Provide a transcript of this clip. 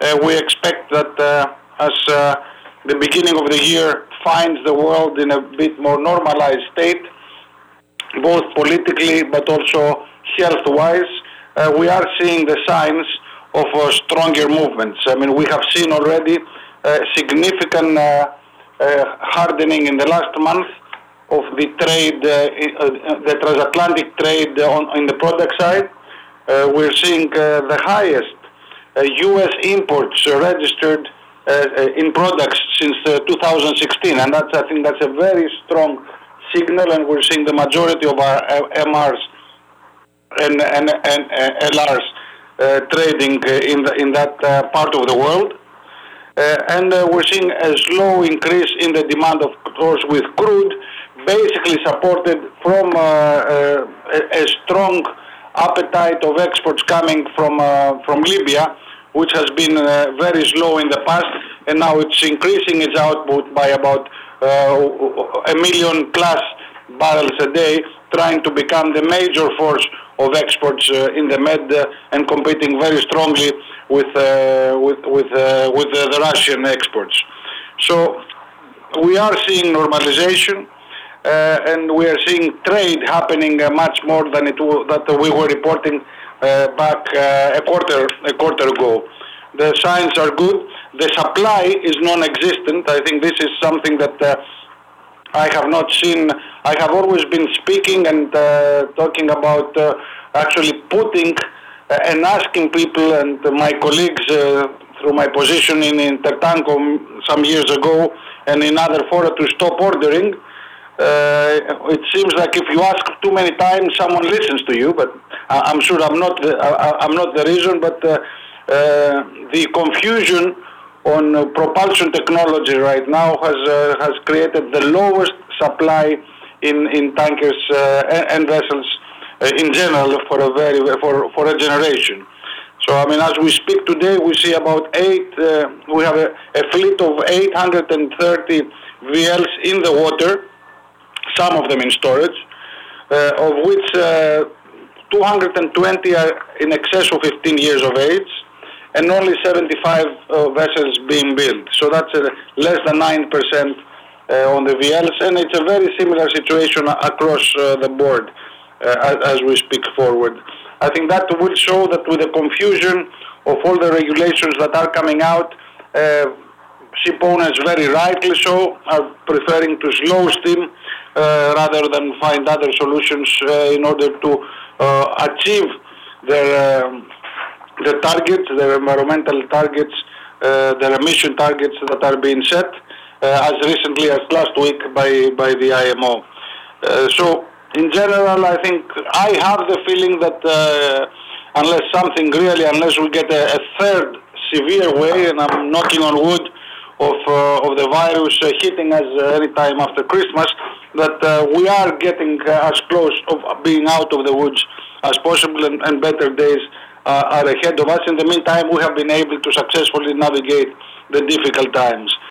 Uh, we expect that uh, as uh, the beginning of the year finds the world in a bit more normalized state, both politically but also health-wise, uh, we are seeing the signs of stronger movements. I mean, we have seen already uh, significant uh, hardening in the last month of the trade, the transatlantic trade on, in the product side. we're seeing the highest U.S. imports registered uh, uh, in products since uh, 2016, and that's I think that's a very strong signal, and we're seeing the majority of our MRs and, and, and LRs uh, trading uh, in, the, in that uh, part of the world. and we're seeing a slow increase in the demand, of course, with crude, basically supported from a, a, strong appetite of exports coming from from Libya, which has been very slow in the past, and now it's increasing its output by about a million plus barrels a day, trying to become the major force of exports uh, in the Med uh, and competing very strongly with uh, with with with the Russian exports. So we are seeing normalization. Uh, and we are seeing trade happening uh, much more than it that we were reporting uh, back a quarter a quarter ago. The signs are good. The supply is non-existent. I think this is something that I have not seen. I have always been speaking and uh, talking about uh, actually putting uh, and asking people and my colleagues uh, through my position in Intertanko some years ago and in other fora to stop ordering. Uh, it seems like if you ask too many times, someone listens to you. But I'm sure I'm not the, I'm not the reason. But uh, the confusion on uh, propulsion technology right now has uh, has created the lowest supply in in tankers uh, and vessels in general for a very for for a generation. So I mean, as we speak today, we see about eight. we have a, a fleet of 830 VLs in the water, some of them in storage, of which 220 are in excess of 15 years of age and only 75 uh, vessels being built. So that's uh, less than 9% uh, on the VLs, and it's a very similar situation across uh, the board uh, as, as, we speak forward. I think that will show that with the confusion of all the regulations that are coming out, uh, owners very rightly so are preferring to slow steam rather than find other solutions in order to achieve their um, the targets, the environmental targets, uh, the emission targets that are being set uh, as recently as last week by, by the IMO. Uh, so in general, I think I have the feeling that uh, unless something really, unless we get a, a, third severe wave, and I'm knocking on wood, of, uh, of the virus uh, hitting us any time after Christmas, that we are getting as close of being out of the woods as possible and, and better days uh, are ahead of us. In the meantime, we have been able to successfully navigate the difficult times.